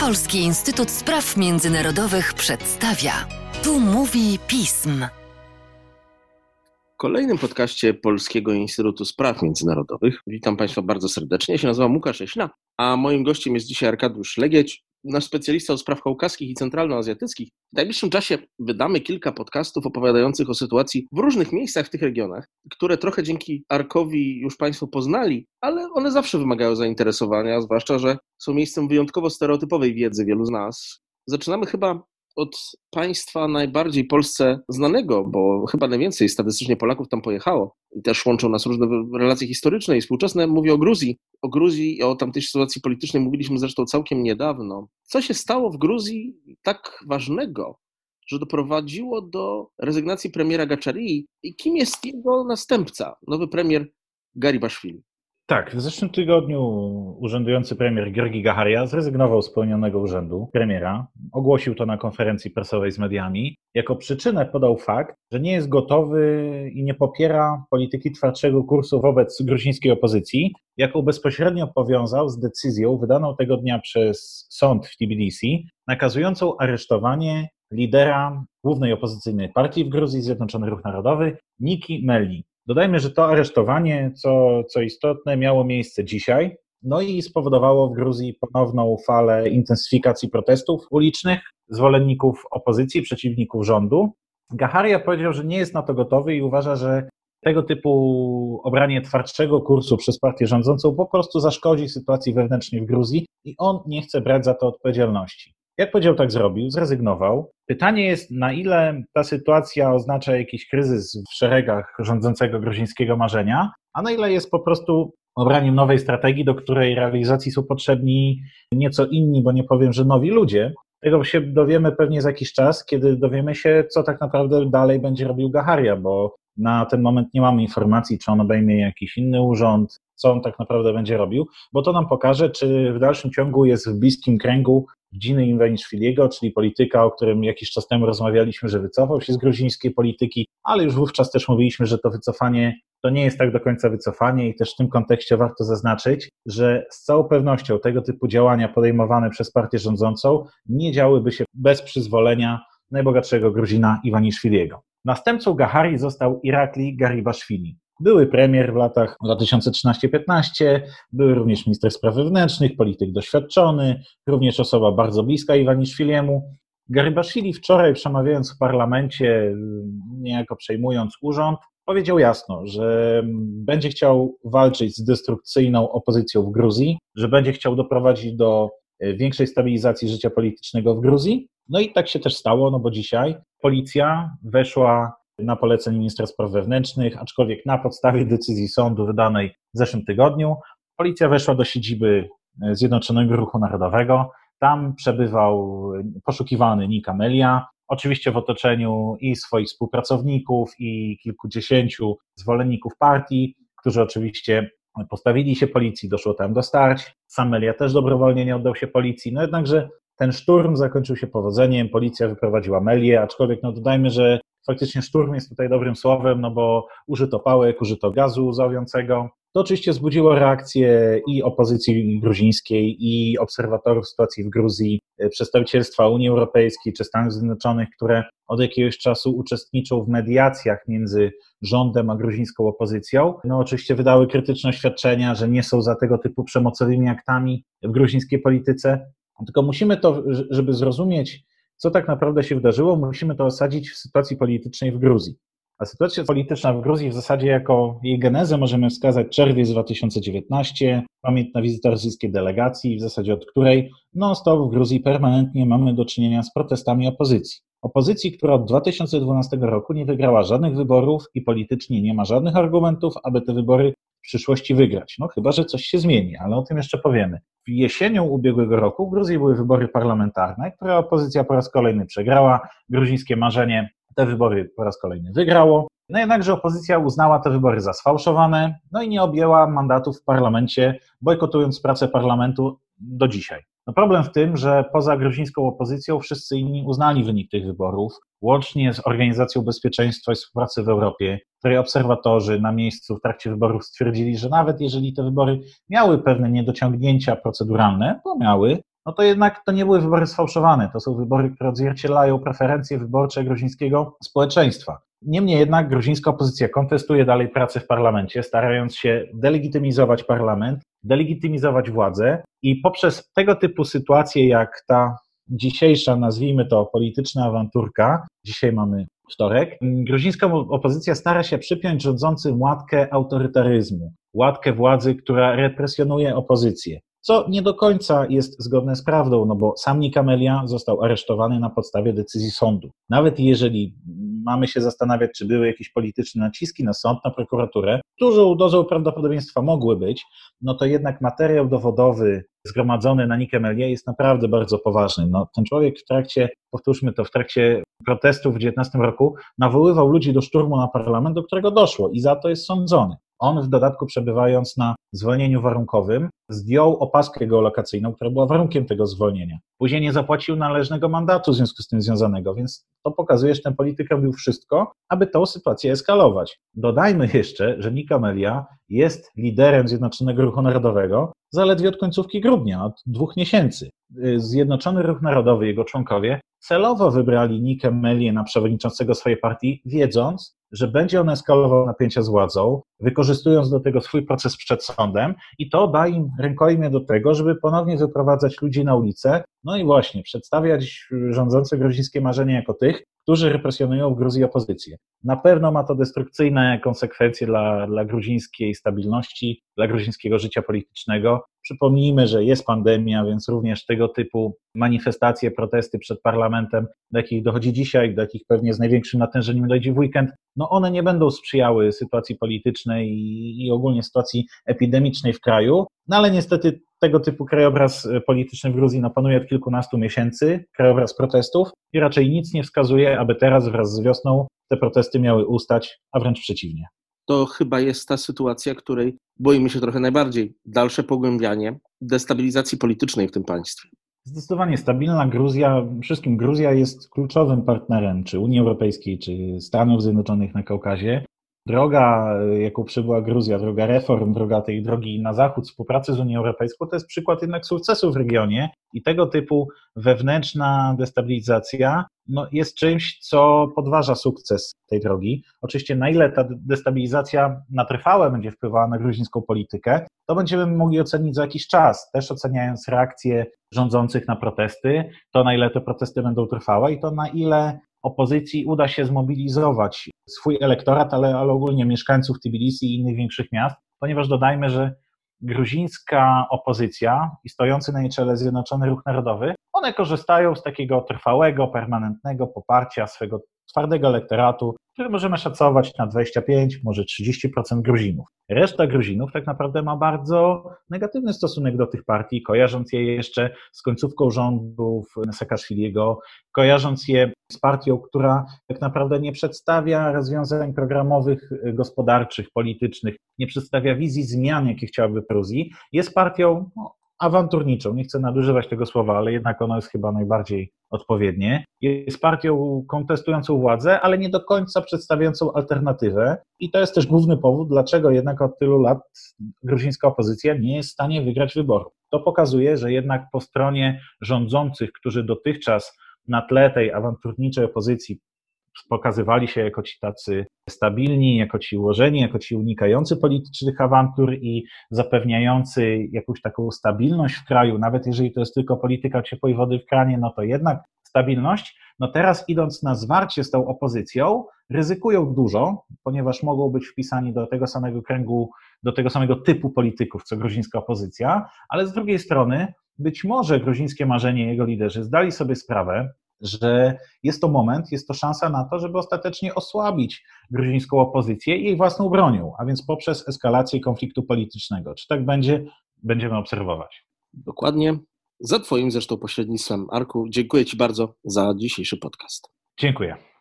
Polski Instytut Spraw Międzynarodowych przedstawia. Tu mówi pism. W kolejnym podcaście Polskiego Instytutu Spraw Międzynarodowych witam Państwa bardzo serdecznie. Ja się nazywam Łukasz Eśna, a moim gościem jest dzisiaj Arkadiusz Legieć, nasz specjalista od spraw kaukaskich i centralnoazjatyckich. W najbliższym czasie wydamy kilka podcastów opowiadających o sytuacji w różnych miejscach w tych regionach, które trochę dzięki Arkowi już Państwo poznali, ale one zawsze wymagają zainteresowania, zwłaszcza, że są miejscem wyjątkowo stereotypowej wiedzy wielu z nas. Zaczynamy chyba od państwa najbardziej Polsce znanego, bo chyba najwięcej statystycznie Polaków tam pojechało i też łączą nas różne relacje historyczne i współczesne. Mówię o Gruzji. O Gruzji i o tamtej sytuacji politycznej mówiliśmy zresztą całkiem niedawno. Co się stało w Gruzji tak ważnego, że doprowadziło do rezygnacji premiera Gaczarii i kim jest jego następca, nowy premier Garibashvili? Tak, w zeszłym tygodniu urzędujący premier Georgi Gaharia zrezygnował z pełnionego urzędu premiera. Ogłosił to na konferencji prasowej z mediami. Jako przyczynę podał fakt, że nie jest gotowy i nie popiera polityki twardszego kursu wobec gruzińskiej opozycji, jaką bezpośrednio powiązał z decyzją wydaną tego dnia przez sąd w Tbilisi, nakazującą aresztowanie lidera głównej opozycyjnej partii w Gruzji, Zjednoczony Ruch Narodowy, Niki Meli. Dodajmy, że to aresztowanie, co, co istotne, miało miejsce dzisiaj, no i spowodowało w Gruzji ponowną falę intensyfikacji protestów ulicznych, zwolenników opozycji, przeciwników rządu. Gaharia powiedział, że nie jest na to gotowy i uważa, że tego typu obranie twardszego kursu przez partię rządzącą po prostu zaszkodzi sytuacji wewnętrznej w Gruzji i on nie chce brać za to odpowiedzialności. Jak powiedział, tak zrobił, zrezygnował. Pytanie jest, na ile ta sytuacja oznacza jakiś kryzys w szeregach rządzącego gruzińskiego marzenia, a na ile jest po prostu obraniem nowej strategii, do której realizacji są potrzebni nieco inni, bo nie powiem, że nowi ludzie. Tego się dowiemy pewnie za jakiś czas, kiedy dowiemy się, co tak naprawdę dalej będzie robił Gaharia, bo na ten moment nie mamy informacji, czy on obejmie jakiś inny urząd, co on tak naprawdę będzie robił, bo to nam pokaże, czy w dalszym ciągu jest w bliskim kręgu Dziny Iwaniszwiliego, czyli polityka, o którym jakiś czas temu rozmawialiśmy, że wycofał się z gruzińskiej polityki, ale już wówczas też mówiliśmy, że to wycofanie to nie jest tak do końca wycofanie i też w tym kontekście warto zaznaczyć, że z całą pewnością tego typu działania podejmowane przez partię rządzącą nie działyby się bez przyzwolenia najbogatszego Gruzina Iwaniszwiliego. Następcą Gahari został Irakli Garibashvili. Były premier w latach 2013-15, były również minister spraw wewnętrznych, polityk doświadczony, również osoba bardzo bliska Iwaniszwiliemu. Garibashvili wczoraj przemawiając w parlamencie, niejako przejmując urząd, powiedział jasno, że będzie chciał walczyć z destrukcyjną opozycją w Gruzji, że będzie chciał doprowadzić do większej stabilizacji życia politycznego w Gruzji. No i tak się też stało, no bo dzisiaj policja weszła na polecenie ministra spraw wewnętrznych, aczkolwiek na podstawie decyzji sądu wydanej w zeszłym tygodniu, policja weszła do siedziby Zjednoczonego Ruchu Narodowego. Tam przebywał poszukiwany Nik Amelia, oczywiście w otoczeniu i swoich współpracowników, i kilkudziesięciu zwolenników partii, którzy oczywiście postawili się policji, doszło tam do starć. Sam Melia też dobrowolnie nie oddał się policji, no jednakże ten szturm zakończył się powodzeniem, policja wyprowadziła Melię, aczkolwiek no dodajmy, że faktycznie szturm jest tutaj dobrym słowem, no bo użyto pałek, użyto gazu łzawiącego. To oczywiście wzbudziło reakcję i opozycji gruzińskiej, i obserwatorów sytuacji w Gruzji, e, przedstawicielstwa Unii Europejskiej czy Stanów Zjednoczonych, które od jakiegoś czasu uczestniczą w mediacjach między rządem a gruzińską opozycją. No oczywiście wydały krytyczne oświadczenia, że nie są za tego typu przemocowymi aktami w gruzińskiej polityce. Tylko musimy to, żeby zrozumieć, co tak naprawdę się wydarzyło, musimy to osadzić w sytuacji politycznej w Gruzji. A sytuacja polityczna w Gruzji w zasadzie jako jej genezę możemy wskazać czerwiec 2019, pamiętna wizyta rosyjskiej delegacji, w zasadzie od której non-stop w Gruzji permanentnie mamy do czynienia z protestami opozycji. Opozycji, która od 2012 roku nie wygrała żadnych wyborów i politycznie nie ma żadnych argumentów, aby te wybory przyszłości wygrać. No chyba, że coś się zmieni, ale o tym jeszcze powiemy. W jesienią ubiegłego roku w Gruzji były wybory parlamentarne, które opozycja po raz kolejny przegrała. Gruzińskie marzenie te wybory po raz kolejny wygrało. No jednakże opozycja uznała te wybory za sfałszowane, no i nie objęła mandatów w parlamencie, bojkotując pracę parlamentu do dzisiaj. No problem w tym, że poza gruzińską opozycją wszyscy inni uznali wynik tych wyborów, łącznie z Organizacją Bezpieczeństwa i Współpracy w Europie, której obserwatorzy na miejscu w trakcie wyborów stwierdzili, że nawet jeżeli te wybory miały pewne niedociągnięcia proceduralne, to miały, no to jednak to nie były wybory sfałszowane. To są wybory, które odzwierciedlają preferencje wyborcze gruzińskiego społeczeństwa. Niemniej jednak gruzińska opozycja kontestuje dalej pracę w parlamencie, starając się delegitymizować parlament, delegitymizować władzę i poprzez tego typu sytuacje, jak ta dzisiejsza, nazwijmy to polityczna awanturka, dzisiaj mamy wtorek, gruzińska opozycja stara się przypiąć rządzącym łatkę autorytaryzmu, łatkę władzy, która represjonuje opozycję. Co nie do końca jest zgodne z prawdą, no bo sam Nikamelia został aresztowany na podstawie decyzji sądu. Nawet jeżeli mamy się zastanawiać, czy były jakieś polityczne naciski na sąd, na prokuraturę, dużą dozą prawdopodobieństwa mogły być, no to jednak materiał dowodowy zgromadzony na Nikemelia jest naprawdę bardzo poważny. No, ten człowiek w trakcie, powtórzmy to, w trakcie protestów w 19 roku nawoływał ludzi do szturmu na parlament, do którego doszło i za to jest sądzony. On w dodatku przebywając na zwolnieniu warunkowym zdjął opaskę geolokacyjną, która była warunkiem tego zwolnienia. Później nie zapłacił należnego mandatu w związku z tym związanego, więc to pokazuje, że ten polityk robił wszystko, aby tą sytuację eskalować. Dodajmy jeszcze, że Nika Melia jest liderem Zjednoczonego Ruchu Narodowego zaledwie od końcówki grudnia, od dwóch miesięcy. Zjednoczony Ruch Narodowy, jego członkowie celowo wybrali Nikę Melię na przewodniczącego swojej partii, wiedząc, że będzie on eskalował napięcia z władzą, wykorzystując do tego swój proces przed sądem i to da im rękojmie do tego, żeby ponownie wyprowadzać ludzi na ulicę, no i właśnie przedstawiać rządzące gruzińskie marzenia jako tych, którzy represjonują w Gruzji opozycję. Na pewno ma to destrukcyjne konsekwencje dla, dla gruzińskiej stabilności, dla gruzińskiego życia politycznego. Przypomnijmy, że jest pandemia, więc również tego typu manifestacje, protesty przed parlamentem, do jakich dochodzi dzisiaj, do jakich pewnie z największym natężeniem dojdzie w weekend, no one nie będą sprzyjały sytuacji politycznej i, i ogólnie sytuacji epidemicznej w kraju, no ale niestety tego typu krajobraz e, polityczny w Gruzji no, panuje od kilkunastu miesięcy, krajobraz protestów i raczej nic nie wskazuje, aby teraz wraz z wiosną te protesty miały ustać, a wręcz przeciwnie. To chyba jest ta sytuacja, której boimy się trochę najbardziej. Dalsze pogłębianie destabilizacji politycznej w tym państwie. Zdecydowanie stabilna Gruzja, wszystkim Gruzja jest kluczowym partnerem czy Unii Europejskiej, czy Stanów Zjednoczonych na Kaukazie. Droga, jaką przybyła Gruzja, droga reform, droga tej drogi na zachód, współpracy z Unią Europejską, to jest przykład jednak sukcesu w regionie i tego typu wewnętrzna destabilizacja no, jest czymś, co podważa sukces tej drogi. Oczywiście, na ile ta destabilizacja na trwałe będzie wpływała na gruzińską politykę, to będziemy mogli ocenić za jakiś czas, też oceniając reakcje rządzących na protesty, to na ile te protesty będą trwałe i to na ile opozycji uda się zmobilizować swój elektorat, ale, ale ogólnie mieszkańców Tbilisi i innych większych miast, ponieważ dodajmy, że gruzińska opozycja i stojący na jej czele Zjednoczony Ruch Narodowy, one korzystają z takiego trwałego, permanentnego poparcia swego twardego elektoratu, który możemy szacować na 25, może 30% Gruzinów. Reszta Gruzinów tak naprawdę ma bardzo negatywny stosunek do tych partii, kojarząc je jeszcze z końcówką rządów Saakaszwiliego, kojarząc je z partią, która tak naprawdę nie przedstawia rozwiązań programowych, gospodarczych, politycznych, nie przedstawia wizji zmian, jakie chciałaby Pruzji, jest partią no, awanturniczą, nie chcę nadużywać tego słowa, ale jednak ono jest chyba najbardziej odpowiednie. Jest partią kontestującą władzę, ale nie do końca przedstawiającą alternatywę i to jest też główny powód, dlaczego jednak od tylu lat gruzińska opozycja nie jest w stanie wygrać wyborów. To pokazuje, że jednak po stronie rządzących, którzy dotychczas na tle tej awanturniczej opozycji pokazywali się jako ci tacy stabilni, jako ci ułożeni, jako ci unikający politycznych awantur i zapewniający jakąś taką stabilność w kraju, nawet jeżeli to jest tylko polityka ciepłej wody w kranie, no to jednak stabilność. No teraz idąc na zwarcie z tą opozycją, ryzykują dużo, ponieważ mogą być wpisani do tego samego kręgu, do tego samego typu polityków, co gruzińska opozycja, ale z drugiej strony być może gruzińskie marzenie jego liderzy zdali sobie sprawę, że jest to moment, jest to szansa na to, żeby ostatecznie osłabić gruzińską opozycję jej własną bronią, a więc poprzez eskalację konfliktu politycznego. Czy tak będzie, będziemy obserwować. Dokładnie. Za Twoim zresztą pośrednictwem, Arku, dziękuję Ci bardzo za dzisiejszy podcast. Dziękuję.